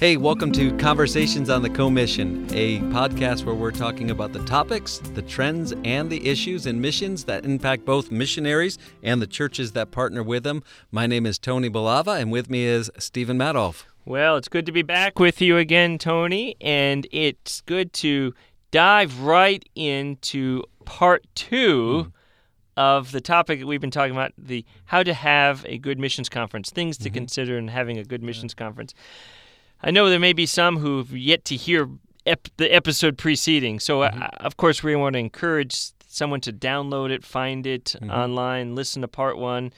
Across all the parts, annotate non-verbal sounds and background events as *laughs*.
Hey, welcome to Conversations on the Commission, a podcast where we're talking about the topics, the trends, and the issues and missions that impact both missionaries and the churches that partner with them. My name is Tony Balava, and with me is Stephen Madoff. Well, it's good to be back with you again, Tony, and it's good to dive right into part 2 mm. of the topic that we've been talking about the how to have a good missions conference, things to mm-hmm. consider in having a good missions conference. I know there may be some who've yet to hear ep- the episode preceding. So, uh, mm-hmm. of course, we want to encourage someone to download it, find it mm-hmm. online, listen to part one,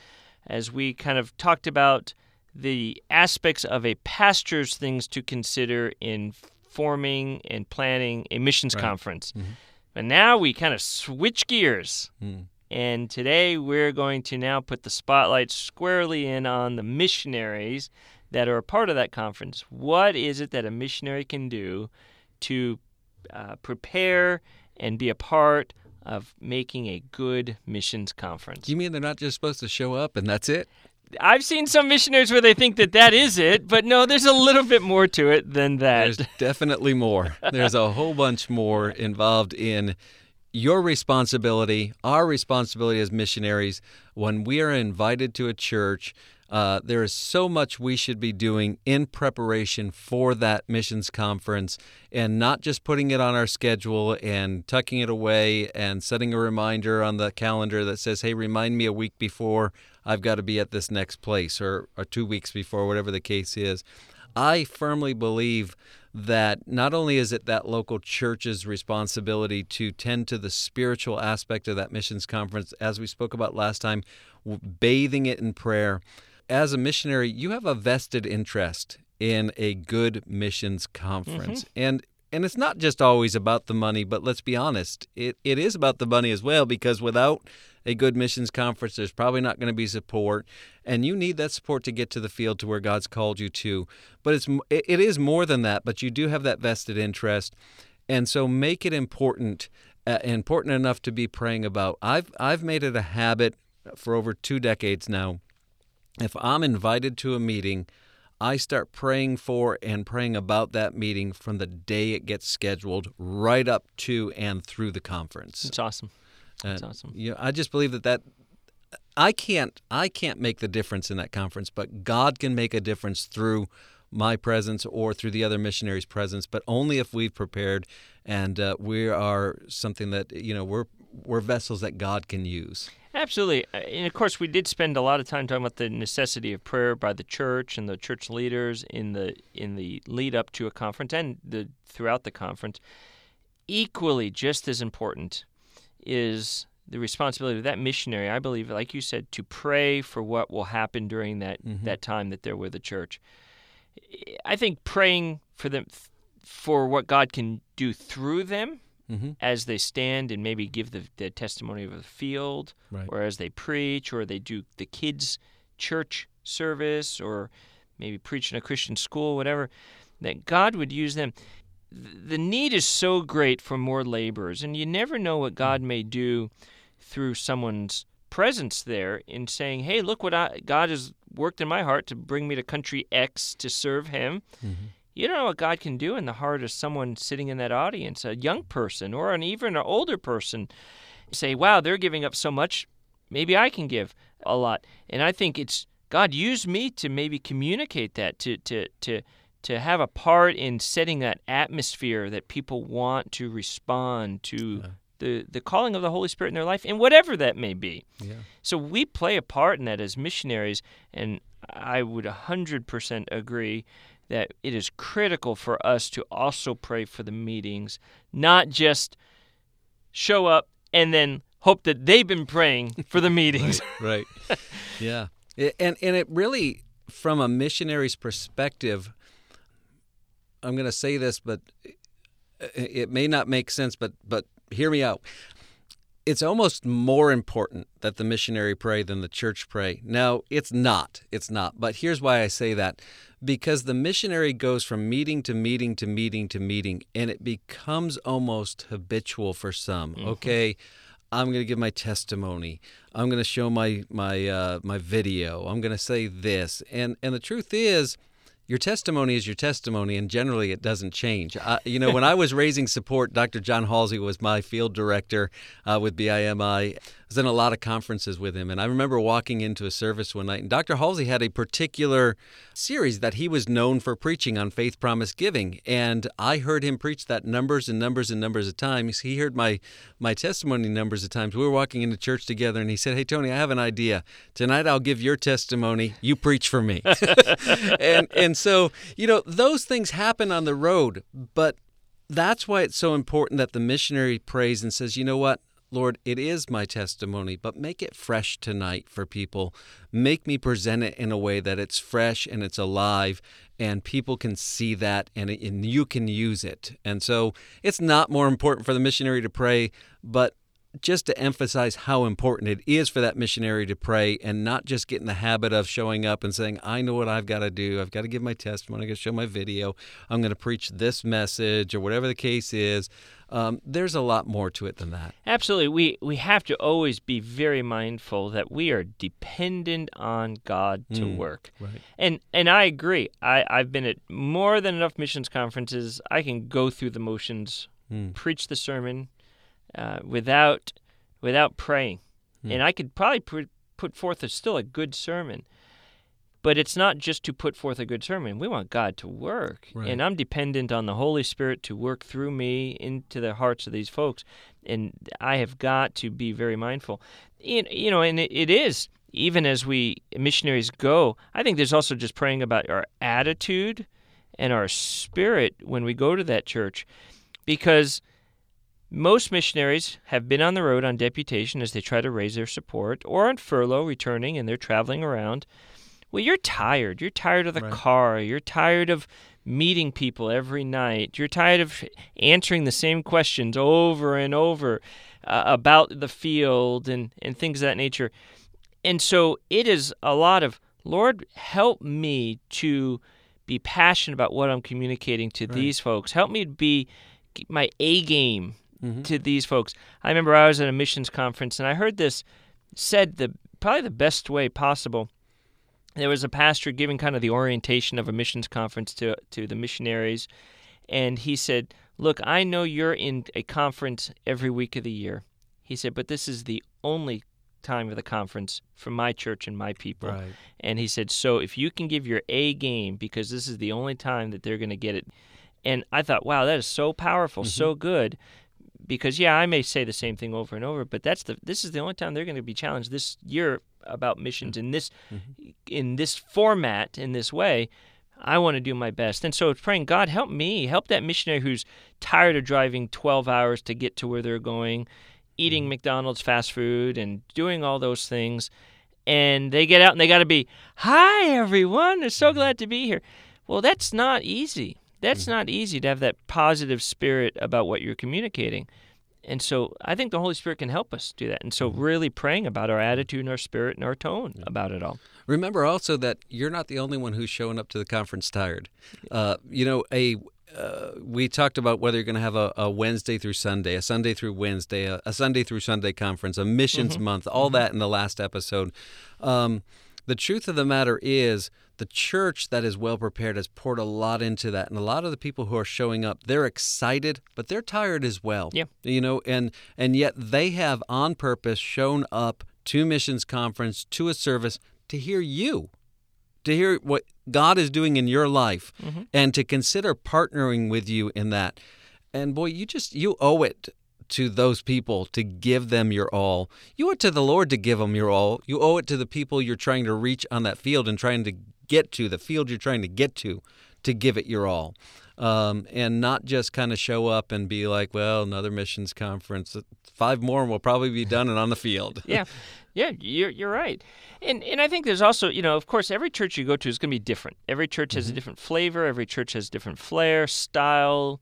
as we kind of talked about the aspects of a pastor's things to consider in forming and planning a missions right. conference. Mm-hmm. But now we kind of switch gears. Mm. And today we're going to now put the spotlight squarely in on the missionaries that are a part of that conference. What is it that a missionary can do to uh, prepare and be a part of making a good missions conference? You mean they're not just supposed to show up and that's it? I've seen some missionaries where they think that that is it, but no, there's a little bit more to it than that. There's definitely more. There's a whole bunch more involved in your responsibility, our responsibility as missionaries, when we are invited to a church uh, there is so much we should be doing in preparation for that missions conference and not just putting it on our schedule and tucking it away and setting a reminder on the calendar that says, hey, remind me a week before I've got to be at this next place or, or two weeks before, whatever the case is. I firmly believe that not only is it that local church's responsibility to tend to the spiritual aspect of that missions conference, as we spoke about last time, bathing it in prayer, as a missionary, you have a vested interest in a good missions conference. Mm-hmm. And and it's not just always about the money, but let's be honest, it, it is about the money as well because without a good missions conference, there's probably not going to be support, and you need that support to get to the field to where God's called you to. But it's it is more than that. But you do have that vested interest, and so make it important, uh, important enough to be praying about. I've I've made it a habit for over two decades now if I'm invited to a meeting, I start praying for and praying about that meeting from the day it gets scheduled right up to and through the conference. It's awesome. That's uh, awesome. You know, I just believe that that I can't I can't make the difference in that conference, but God can make a difference through my presence or through the other missionaries' presence, but only if we've prepared and uh, we are something that you know we're we're vessels that God can use. Absolutely. Uh, and of course, we did spend a lot of time talking about the necessity of prayer by the church and the church leaders in the in the lead up to a conference and the throughout the conference. Equally, just as important is the responsibility of that missionary. I believe, like you said, to pray for what will happen during that mm-hmm. that time that they're with the church. I think praying for them for what God can do through them mm-hmm. as they stand and maybe give the, the testimony of the field, right. or as they preach, or they do the kids' church service, or maybe preach in a Christian school, whatever, that God would use them. The need is so great for more laborers, and you never know what God mm. may do through someone's presence there in saying, "Hey, look what I, God has worked in my heart to bring me to country X to serve Him." Mm-hmm you don't know what God can do in the heart of someone sitting in that audience, a young person or an even an older person. say, wow, they're giving up so much. Maybe I can give a lot. And I think it's God used me to maybe communicate that, to to to to have a part in setting that atmosphere that people want to respond to yeah. the, the calling of the Holy Spirit in their life, and whatever that may be. Yeah. So we play a part in that as missionaries, and I would 100% agree that it is critical for us to also pray for the meetings, not just show up and then hope that they've been praying for the *laughs* meetings. right. right. *laughs* Yeah. And and it really from a missionary's perspective I'm going to say this but uh, it may not make sense but but hear me out it's almost more important that the missionary pray than the church pray. Now, it's not. It's not. But here's why I say that because the missionary goes from meeting to meeting to meeting to meeting, and it becomes almost habitual for some. Mm-hmm. Okay. I'm going to give my testimony. I'm going to show my my uh, my video. I'm going to say this, and and the truth is, your testimony is your testimony, and generally it doesn't change. You know, when I was raising support, Dr. John Halsey was my field director uh, with BIMI. Was in a lot of conferences with him, and I remember walking into a service one night, and Dr. Halsey had a particular series that he was known for preaching on faith promise giving, and I heard him preach that numbers and numbers and numbers of times. He heard my my testimony numbers of times. We were walking into church together, and he said, "Hey Tony, I have an idea. Tonight I'll give your testimony. You preach for me." *laughs* and and so, you know, those things happen on the road, but that's why it's so important that the missionary prays and says, you know what? Lord, it is my testimony, but make it fresh tonight for people. Make me present it in a way that it's fresh and it's alive, and people can see that and, and you can use it. And so it's not more important for the missionary to pray, but just to emphasize how important it is for that missionary to pray and not just get in the habit of showing up and saying, I know what I've got to do. I've got to give my testimony. I'm going to show my video. I'm going to preach this message or whatever the case is. Um, there's a lot more to it than that. Absolutely. We, we have to always be very mindful that we are dependent on God to Mm, work. right. And and I agree. I, I've been at more than enough missions conferences. I can go through the motions, Mm. preach the sermon uh, without without praying, Hmm. and I could probably put put forth a, still a good sermon. But it's not just to put forth a good sermon. We want God to work, Right. and I'm dependent on the Holy Spirit to work through me into the hearts of these folks. And I have got to be very mindful. You know, and it is even as we missionaries go. I think there's also just praying about our attitude and our spirit when we go to that church, because most missionaries have been on the road on deputation as they try to raise their support, or on furlough returning and they're traveling around. Well, you're tired. You're tired of the Right. car. You're tired of meeting people every night. You're tired of answering the same questions over and over uh, about the field and, and things of that nature. And so it is a lot of, Lord, help me to be passionate about what I'm communicating to Right. these folks. Help me to be my A game Mhm. to these folks. I remember I was at a missions conference and I heard this said the probably the best way possible. There was a pastor giving kind of the orientation of a missions conference to to the missionaries, and he said, "Look, I know you're in a conference every week of the year." He said, "But this is the only time of the conference for my church and my people." Right. And he said, So if you can give your A game, because this is the only time that they're going to get it. And I thought, wow, that is so powerful, so mm-hmm. good. Because yeah, I may say the same thing over and over, but that's the this is the only time they're going to be challenged this year about missions in this mm-hmm. in this format, in this way. I want to do my best. And so it's praying, God, help me. Help that missionary who's tired of driving 12 hours to get to where they're going, eating mm-hmm. McDonald's fast food and doing all those things. And they get out and they got to be, hi, everyone. They're so mm-hmm. glad to be here. Well, that's not easy. That's not easy to have that positive spirit about what you're communicating. And so I think the Holy Spirit can help us do that. And so really praying about our attitude and our spirit and our tone about it all. Remember also that you're not the only one who's showing up to the conference tired. Uh, you know, a uh, we talked about whether you're going to have a, a Wednesday through Sunday, a Sunday through Wednesday, a, a Sunday through Sunday conference, a missions month, all that in the last episode. Um, the truth of the matter is, the church that is well prepared has poured a lot into that, and a lot of the people who are showing up, they're excited, but they're tired as well. Yeah. you know, and and yet they have on purpose shown up to missions conference to a service to hear you to hear what God is doing in your life mm-hmm. and to consider partnering with you in that. And boy, you just you owe it to those people to give them your all. You owe it to the Lord to give them your all. You owe it to the people you're trying to reach on that field and trying to get to, the field you're trying to get to, to give it your all. Um, and not just kind of show up and be like, well, another missions conference. Five more and we'll probably be done and on the field. *laughs* yeah, yeah, you're you're right, and and I think there's also you know of course every church you go to is going to be different. Every church has a different flavor. Every church has different flair, style,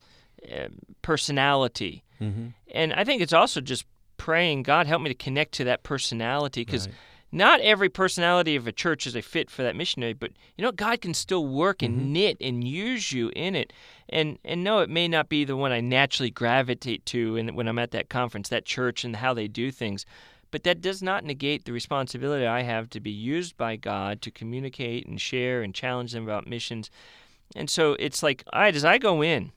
um, personality, Mm-hmm. and I think it's also just praying God help me to connect to that personality because. Right. Not every personality of a church is a fit for that missionary, but you know God can still work and knit and use you in it. And and no, it may not be the one I naturally gravitate to, and when I'm at that conference, that church and how they do things, but that does not negate the responsibility I have to be used by God to communicate and share and challenge them about missions. And so it's like, all right, as I go in,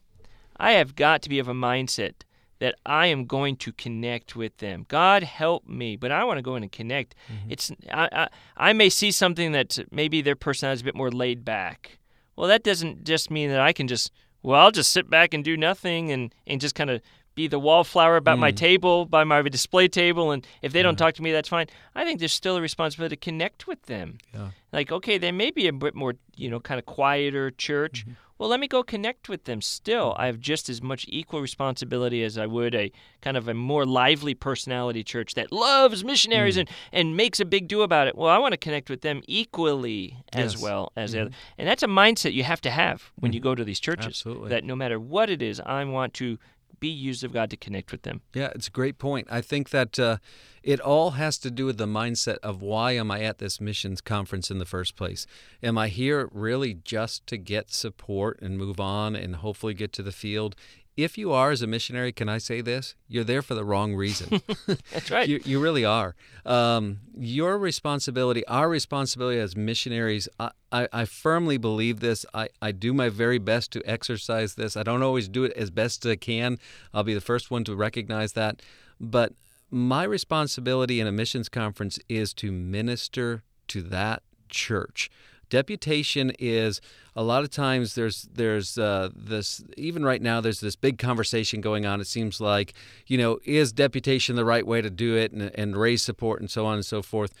I have got to be of a mindset that I am going to connect with them. God help me, but I want to go in and connect. Mm-hmm. It's I, I, I may see something that maybe their personality is a bit more laid back. Well, that doesn't just mean that I can just well, I'll just sit back and do nothing and and just kind of be the wallflower about mm. my table, by my display table, and if they yeah. don't talk to me, that's fine. I think there's still a responsibility to connect with them. Yeah. Like, okay, they may be a bit more, you know, kind of quieter church. Mm-hmm. Well, let me go connect with them. Still, I have just as much equal responsibility as I would a kind of a more lively personality church that loves missionaries mm. and, and makes a big deal about it. Well, I want to connect with them equally as well as mm-hmm. the other. And that's a mindset you have to have when mm. you go to these churches. Absolutely. That no matter what it is, I want to be used of God to connect with them. Yeah, it's a great point. I think that uh, it all has to do with the mindset of why am I at this missions conference in the first place? Am I here really just to get support and move on and hopefully get to the field? If you are as a missionary, can I say this? You're there for the wrong reason. *laughs* That's right. you, you, really are. Um, your responsibility, our responsibility as missionaries, I, I, I, firmly believe this. I, I do my very best to exercise this. I don't always do it as best as I can. I'll be the first one to recognize that. But my responsibility in a missions conference is to minister to that church. Deputation is a lot of times there's there's uh, this even right now there's this big conversation going on. It seems like you know is deputation the right way to do it and, and raise support and so on and so forth.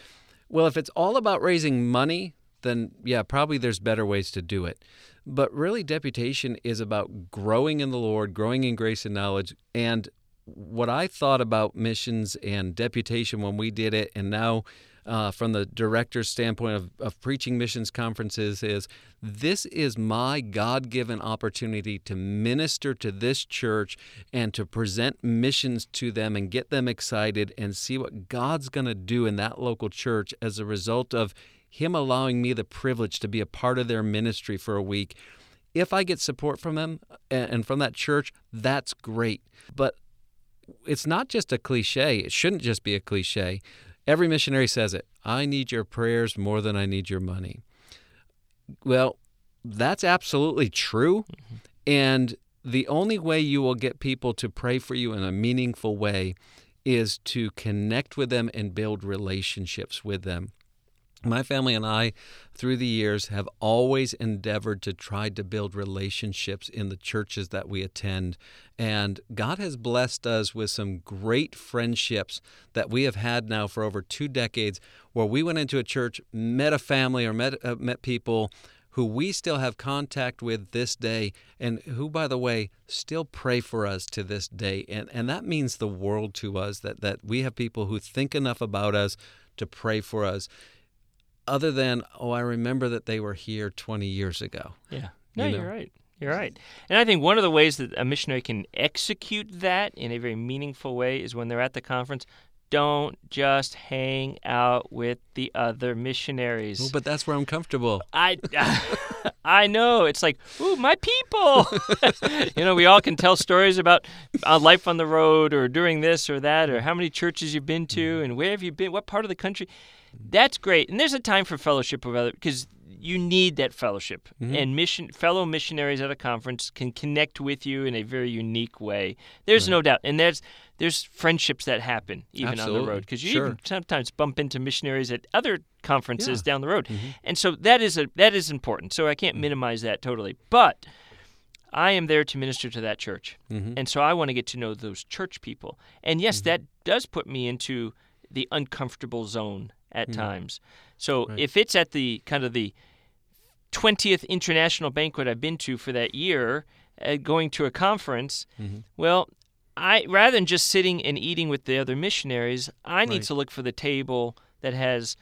Well, if it's all about raising money, then yeah, probably there's better ways to do it. But really, deputation is about growing in the Lord, growing in grace and knowledge. And what I thought about missions and deputation when we did it, and now uh, from the director's standpoint of, of preaching missions conferences is this is my God given opportunity to minister to this church and to present missions to them and get them excited and see what God's going to do in that local church as a result of Him allowing me the privilege to be a part of their ministry for a week. If I get support from them and from that church, that's great. But it's not just a cliche. It shouldn't just be a cliche. Every missionary says it I need your prayers more than I need your money. Well, that's absolutely true. Mm-hmm. And the only way you will get people to pray for you in a meaningful way is to connect with them and build relationships with them. My family and I, through the years, have always endeavored to try to build relationships in the churches that we attend. And God has blessed us with some great friendships that we have had now for over two decades, where we went into a church, met a family, or met, uh, met people who we still have contact with this day, and who, by the way, still pray for us to this day. And, and that means the world to us that, that we have people who think enough about us to pray for us other than oh i remember that they were here 20 years ago yeah no you are right you're right and i think one of the ways that a missionary can execute that in a very meaningful way is when they're at the conference don't just hang out with the other missionaries. Oh, but that's where I'm comfortable. I, *laughs* I know. It's like, ooh, my people. *laughs* you know, we all can tell stories about uh, life on the road or doing this or that or how many churches you've been to mm. and where have you been, what part of the country. That's great, and there's a time for fellowship with other because you need that fellowship, mm-hmm. and mission fellow missionaries at a conference can connect with you in a very unique way. There's right. no doubt, and there's there's friendships that happen even Absolutely. on the road because you sure. even sometimes bump into missionaries at other conferences yeah. down the road, mm-hmm. and so that is a that is important. So I can't mm-hmm. minimize that totally, but. I am there to minister to that church. Mm-hmm. And so I want to get to know those church people. And yes, Mm-hmm. that does put me into the uncomfortable zone at Mm. times. So Right. if it's at the kind of the 20th international banquet I've been to for that year, uh, going to a conference, Mhm. well, I rather than just sitting and eating with the other missionaries, I need to look for the table that has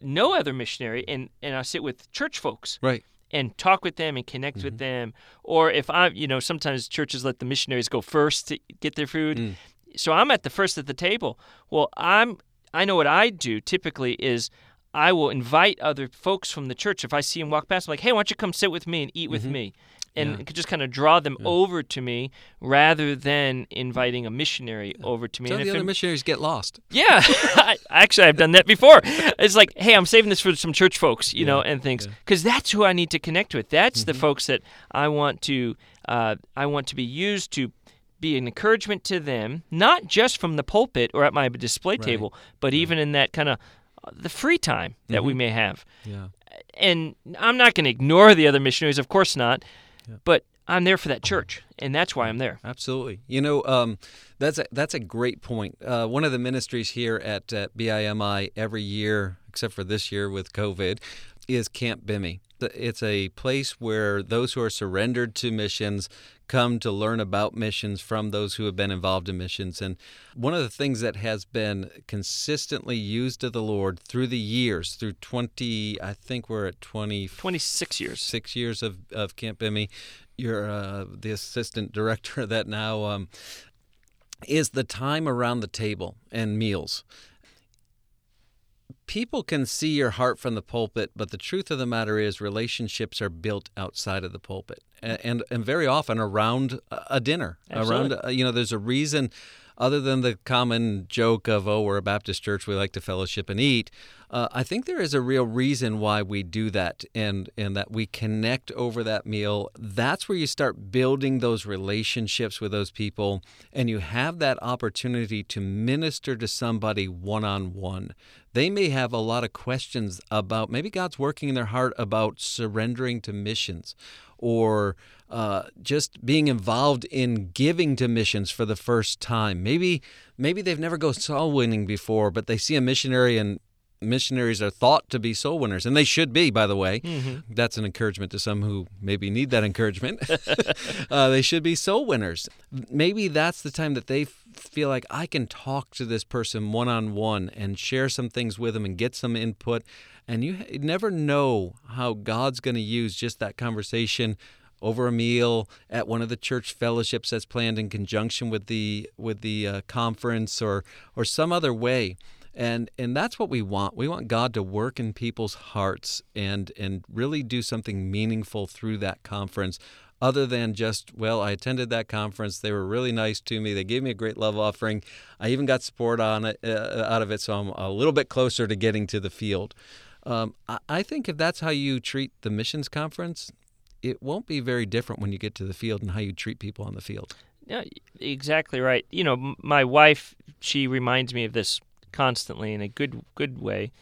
no other missionary and and I sit with church folks Right. and talk with them and connect with them or if I you know sometimes churches let the missionaries go first to get their food Mm. so I'm at the first at the table well I'm I know what I do typically is I will invite other folks from the church if I see them walk past I'm like hey why don't you come sit with me and eat with Mhm. me and Yeah. just kind of draw them over to me rather than inviting a missionary over to me. So and the other I'm- missionaries get lost. yeah, *laughs* I, actually, I've done that before. It's like, hey, I'm saving this for some church folks, you know, and things, because that's who I need to connect with. That's the folks that I want to, uh, I want to be used to be an encouragement to them, not just from the pulpit or at my display table, but even in that kind of uh, the free time that we may have. Yeah. And I'm not going to ignore the other missionaries, of course not, but I'm there for that church, and that's why I'm there. Absolutely. You know, um, that's a, that's a great point. Uh, one of the ministries here at, at BIMI every year, except for this year with COVID, is Camp BIMI. It's a place where those who are surrendered to missions come to learn about missions from those who have been involved in missions. And one of the things that has been consistently used of the Lord through the years, through 20, I think we're at 20, 26 years. six years of, of Camp BIMI. You're uh, the assistant director of that now. Um, is the time around the table and meals. People can see your heart from the pulpit, but the truth of the matter is relationships are built outside of the pulpit, and and, and very often around a- a dinner. Absolutely. Around uh, you know, there's a reason other than the common joke of oh we're a baptist church we like to fellowship and eat uh, i think there is a real reason why we do that and and that we connect over that meal that's where you start building those relationships with those people and you have that opportunity to minister to somebody one-on-one they may have a lot of questions about maybe god's working in their heart about surrendering to missions or uh, just being involved in giving to missions for the first time. Maybe maybe they've never go soul winning before, but they see a missionary and missionaries are thought to be soul winners, and they should be, by the way. That's an encouragement to some who maybe need that encouragement. *laughs* uh, they should be soul winners. Maybe that's the time that they f- feel like I can talk to this person one on one and share some things with them and get some input. And you h- never know how God's going to use just that conversation over a meal at one of the church fellowships that's planned in conjunction with the with the uh, conference or or some other way and and that's what we want. We want God to work in people's hearts and and really do something meaningful through that conference other than just well I attended that conference. They were really nice to me. They gave me a great love offering. I even got support on it uh, out of it so I'm a little bit closer to getting to the field. Um, I, I think if that's how you treat the missions conference it won't be very different when you get to the field and how you treat people on the field. Yeah, exactly right. You know, my wife, she reminds me of this constantly in a good good way.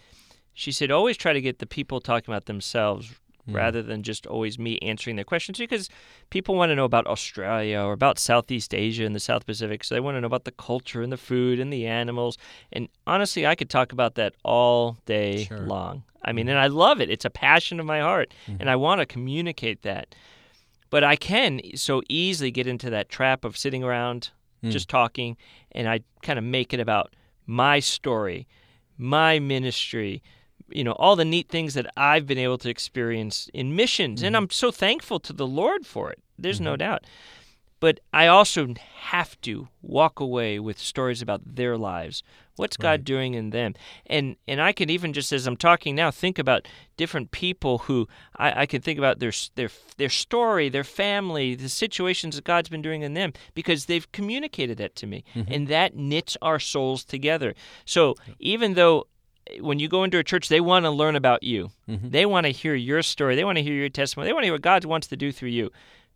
She said, always try to get the people talking about themselves hmm. rather than just always me answering their questions because people want to know about Australia or about Southeast Asia and the South Pacific. So they want to know about the culture and the food and the animals. And honestly, I could talk about that all day Sure. long. I mean, hmm. and I love it. It's a passion of my heart, hmm. and I want to communicate that. But I can so easily get into that trap of sitting around just talking, and I kind of make it about my story, my ministry, you know, all the neat things that I've been able to experience in missions. And mm-hmm. I'm so thankful to the Lord for it. There's no mm-hmm. doubt. But I also have to walk away with stories about their lives. What's God doing in them? And and I can even just as I'm talking now think about different people who I, I can think about their their their story, their family, the situations that God's been doing in them because they've communicated that to me, and that knits our souls together. So even though eh, when you go into a church, they want to learn about you. They want to hear your story. They want to hear your testimony. They want to hear what God wants to do through you.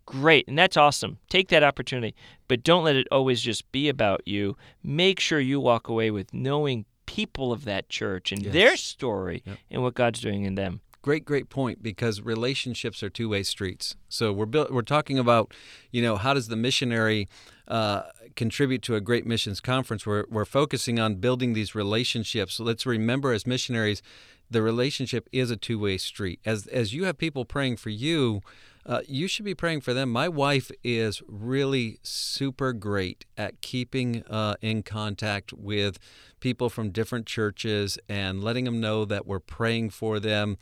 Great, and that's awesome. Take that opportunity, but don't let it always just be about you. Make sure you walk away with knowing people of that church and their Yes. story and what God's doing in them. Great, great point because relationships are two-way streets. So we're built, we're talking about, you know, how does the missionary uh, contribute to a great missions conference? We're we're focusing on building these relationships. So let's remember, as missionaries, the relationship is a two-way street. As as you have people praying for you, uh, you should be praying for them. My wife is really super great at keeping uh, in contact with people from different churches and letting them know that we're praying for them.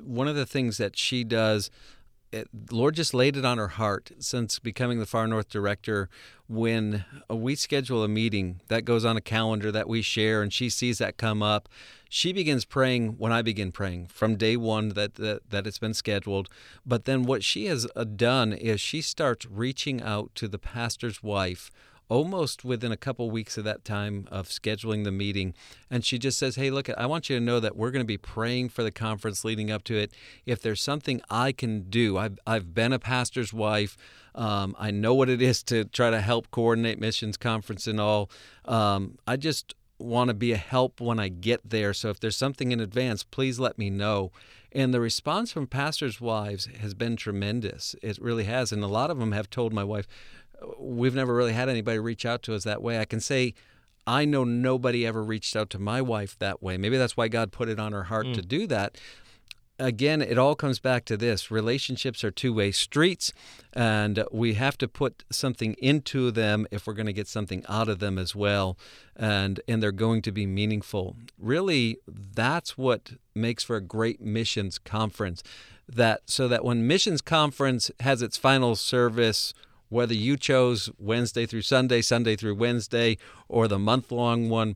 One of the things that she does it, Lord just laid it on her heart since becoming the Far North director. When we schedule a meeting that goes on a calendar that we share, and she sees that come up, she begins praying when I begin praying from day one that, that, that it's been scheduled. But then what she has uh, done is she starts reaching out to the pastor's wife almost within a couple weeks of that time of scheduling the meeting. And she just says, Hey, look, I want you to know that we're going to be praying for the conference leading up to it. If there's something I can do, I've, I've been a pastor's wife. Um, I know what it is to try to help coordinate missions conference and all. Um, I just want to be a help when I get there. So if there's something in advance, please let me know. And the response from pastors' wives has been tremendous. It really has. And a lot of them have told my wife, we've never really had anybody reach out to us that way. I can say I know nobody ever reached out to my wife that way. Maybe that's why God put it on her heart mm. to do that. Again, it all comes back to this relationships are two way streets, and we have to put something into them if we're going to get something out of them as well. And, and they're going to be meaningful. Really, that's what makes for a great missions conference. That so that when missions conference has its final service whether you chose Wednesday through Sunday, Sunday through Wednesday, or the month long one.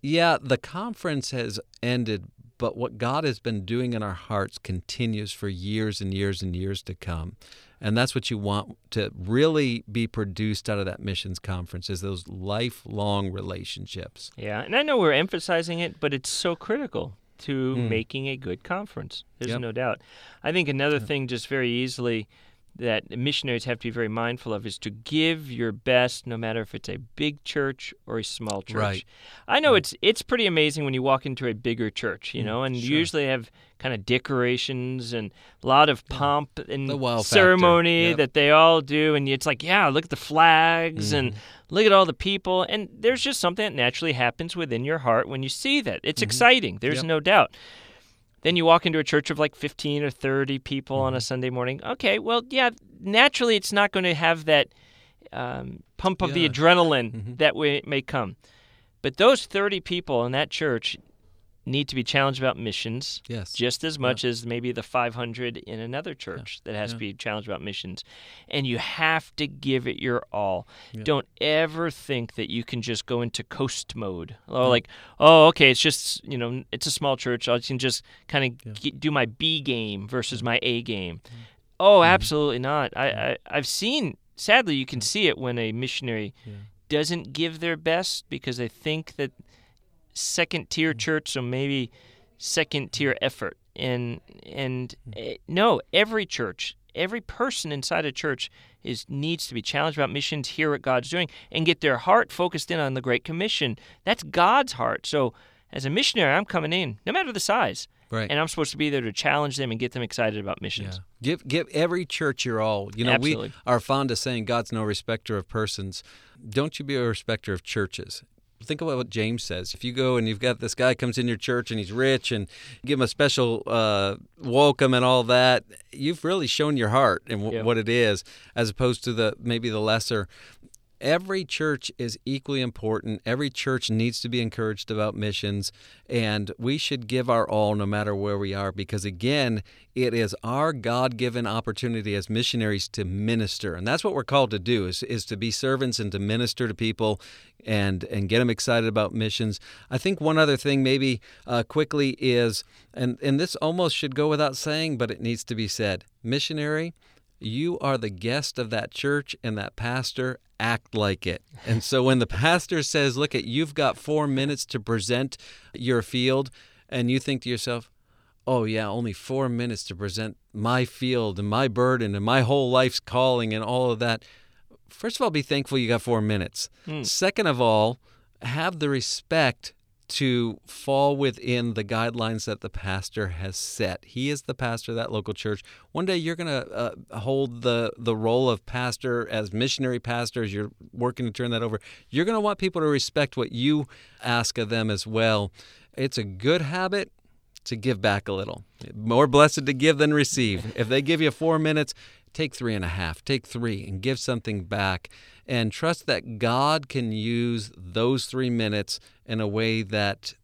Yeah, the conference has ended, but what God has been doing in our hearts continues for years and years and years to come. And that's what you want to really be produced out of that missions conference is those lifelong relationships. Yeah, and I know we're emphasizing it, but it's so critical to mm. making a good conference. There's yep. no doubt. I think another thing just very easily that missionaries have to be very mindful of is to give your best no matter if it's a big church or a small church. Right. I know it's it's pretty amazing when you walk into a bigger church, you mm, know, and sure. usually have kind of decorations and a lot of pomp and ceremony yep. that they all do and it's like, yeah, look at the flags mm. and mm-hmm. look at all the people and there's just something that naturally happens within your heart when you see that. It's mm-hmm. exciting. There's yep. no doubt. Then you walk into a church of like 15 or 30 people mm-hmm. on a mm-hmm. Sunday morning. Okay, well, yeah, naturally it's not going to have that um, pump of yeah. the adrenaline mm-hmm. that way may come. But those 30 people in that church need to be challenged about missions yes. just as much yeah. as maybe the 500 in another church yeah. that has yeah. to be challenged about missions. And you have to give it your all. Don't ever think that you can just go into coast mode. Or like, oh, okay, it's just, you know, it's a small church. I can just kind of do my B game versus my A game. Oh, mm-hmm. absolutely not. I, I, I've seen, sadly, you can see it when a missionary doesn't give their best because they think that – second tier mm. church, so maybe second tier effort. And and mm. no, every church, every person inside a church is needs to be challenged about missions, hear what God's doing, and get their heart focused in on the Great Commission. That's God's heart. So as a missionary, I'm coming in, no matter the size. Right. And I'm supposed to be there to challenge them and get them excited about missions. Yeah. Give give every church your all. You know, Absolutely. we are fond of saying God's no respecter of persons. Don't you be a respecter of churches think about what James says. If you go and you've got this guy comes in your church and he's rich and give him a special uh, welcome and all that, you've really shown your heart and w- what it is, as opposed to the maybe the lesser every church is equally important. Every church needs to be encouraged about missions, and we should give our all no matter where we are because, again, it is our God given opportunity as missionaries to minister. And that's what we're called to do is, is to be servants and to minister to people and, and get them excited about missions. I think one other thing, maybe uh, quickly, is, and, and this almost should go without saying, but it needs to be said missionary you are the guest of that church and that pastor act like it. And so when the *laughs* pastor says, Look at you've got four minutes to present your field, and you think to yourself, Oh, yeah, only four minutes to present my field and my burden and my whole life's calling and all of that. First of all, be thankful you got four minutes. Mm. Second of all, have the respect to fall within the guidelines that the pastor has set. He is the pastor of that local church. One day you're going to uh, hold the, the role of pastor as missionary pastor as you're working to turn that over. You're going to want people to respect what you ask of them as well. It's a good habit to give back a little. More blessed to give than receive. If they give you four minutes, take three and a half, take three, and give something back. And trust that God can use those three minutes in a way that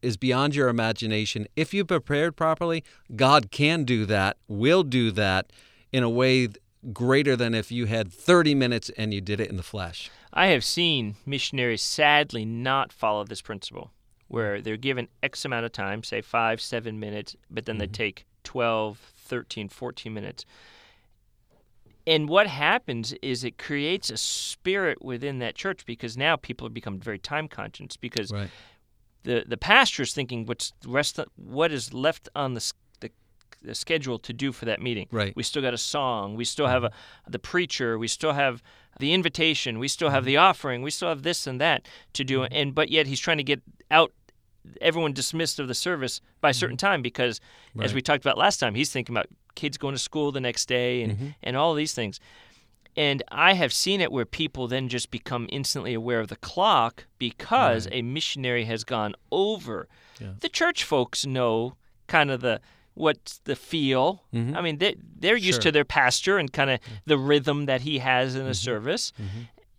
is beyond your imagination. If you prepared properly, God can do that, will do that in a way greater than if you had 30 minutes and you did it in the flesh. I have seen missionaries sadly not follow this principle, where they're given X amount of time, say five, seven minutes, but then they mm-hmm. take 12, 13, 14 minutes. And what happens is it creates a spirit within that church because now people have become very time conscious because Right. the the pastor is thinking what's the rest what is left on the, the the schedule to do for that meeting. Right. We still got a song. We still have a, mm-hmm. the preacher. We still have the invitation. We still have mm-hmm. the offering. We still have this and that to do. Mm-hmm. And but yet he's trying to get out everyone dismissed of the service by a certain time because as we talked about last time, he's thinking about kids going to school the next day and mm-hmm. and all these things. And I have seen it where people then just become instantly aware of the clock because a missionary has gone over. Yeah. The church folks know kind of the what's the feel. Mm-hmm. I mean, they they're used Sure. to their pastor and kind of the rhythm that he has in a mm-hmm. service.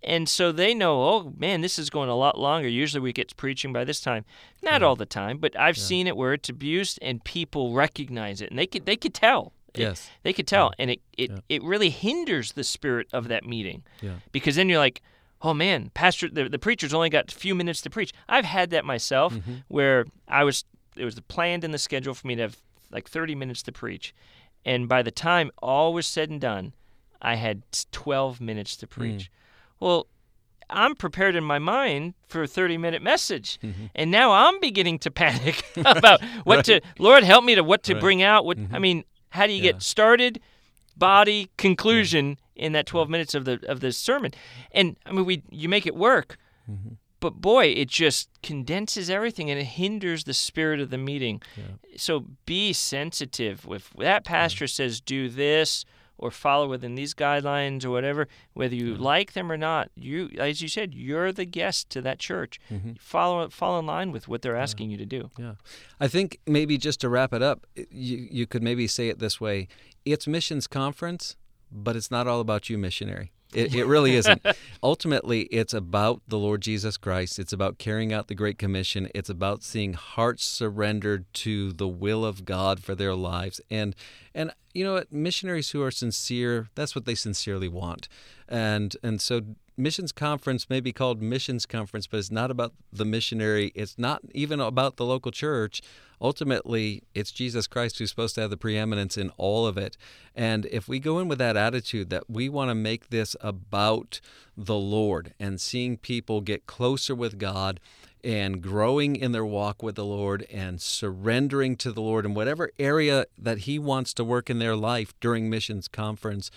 And so they know, oh man, this is going a lot longer. Usually we get preaching by this time. Not all the time, but I've seen it where it's abused and people recognize it and they could they could tell. It- Yes. they could tell, and it it, Yeah. it really hinders the spirit of that meeting Yeah. because then you're like, oh man, pastor, the, the preacher's only got a few minutes to preach. I've had that myself Mm-hmm. where I was it was planned in the schedule for me to have like 30 minutes to preach, and by the time all was said and done, I had 12 minutes Mm. to preach. Well. I'm prepared in my mind for a 30 minute message. Mm-hmm. And now I'm beginning to *laughs* panic *laughs* about what to, Lord, help me to what to Right. bring out. What, I mean, how do you Yeah. get started, body, conclusion in that 12 minutes of the of the sermon? And I mean, we you make it work, Mm-hmm. but boy, it just condenses everything and it hinders the spirit of the meeting. So be sensitive. If that pastor says do this or follow within these guidelines or whatever, whether you mm-hmm. like them or not, you as you said, you're the guest to that church. Mm-hmm. Follow fall in line with what they're asking you to do. Yeah. I think maybe just to wrap it up, you, you could maybe say it this way it's missions conference, but it's not all about you, missionary. It, it really isn't. *laughs* Ultimately, it's about the Lord Jesus Christ. It's about carrying out the Great Commission. It's about seeing hearts surrendered to the will of God for their lives. And and you know what? Missionaries who are sincere, that's what they sincerely want. And and so missions conference may be called missions conference, but it's not about the missionary. It's not even about the local church. Ultimately, it's Jesus Christ who's supposed to have the preeminence in all of it. And if we go in with that attitude that we want to make this about the Lord and seeing people get closer with God and growing in their walk with the Lord and surrendering to the Lord in whatever area that He wants to work in their life during missions conference,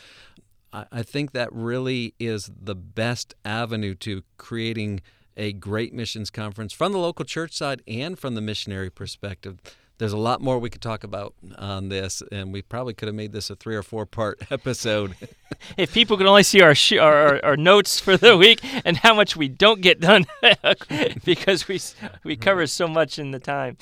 I I think that really is the best avenue to creating a great missions conference from the local church side and from the missionary perspective. There's a lot more we could talk about on this, and we probably could have made this a three or four part *laughs* episode. if people could only see our, sh- our, our our notes for the week and how much we don't get done *laughs* because we we cover so much in the time.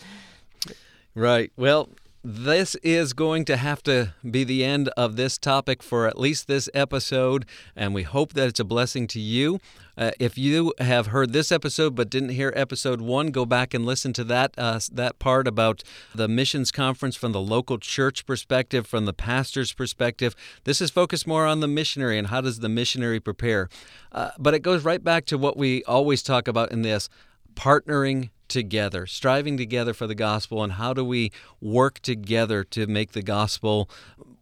Right. Well, this is going to have to be the end of this topic for at least this episode, and we hope that it's a blessing to you. Uh, if you have heard this episode but didn't hear episode one, go back and listen to that uh, that part about the missions conference from the local church perspective, from the pastor's perspective. This is focused more on the missionary and how does the missionary prepare. Uh, but it goes right back to what we always talk about in this partnering together, striving together for the gospel, and how do we work together to make the gospel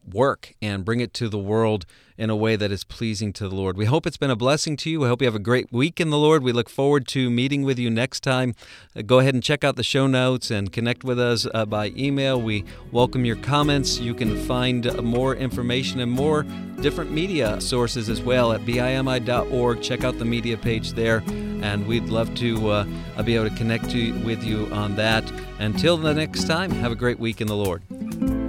work and bring it to the world in a way that is pleasing to the Lord. We hope it's been a blessing to you. We hope you have a great week in the Lord. We look forward to meeting with you next time. Uh, go ahead and check out the show notes and connect with us uh, by email. We welcome your comments. You can find more information and more different media sources as well at bimi.org. Check out the media page there, and we'd love to uh, be able to connect to, with you on that. Until the next time, have a great week in the Lord.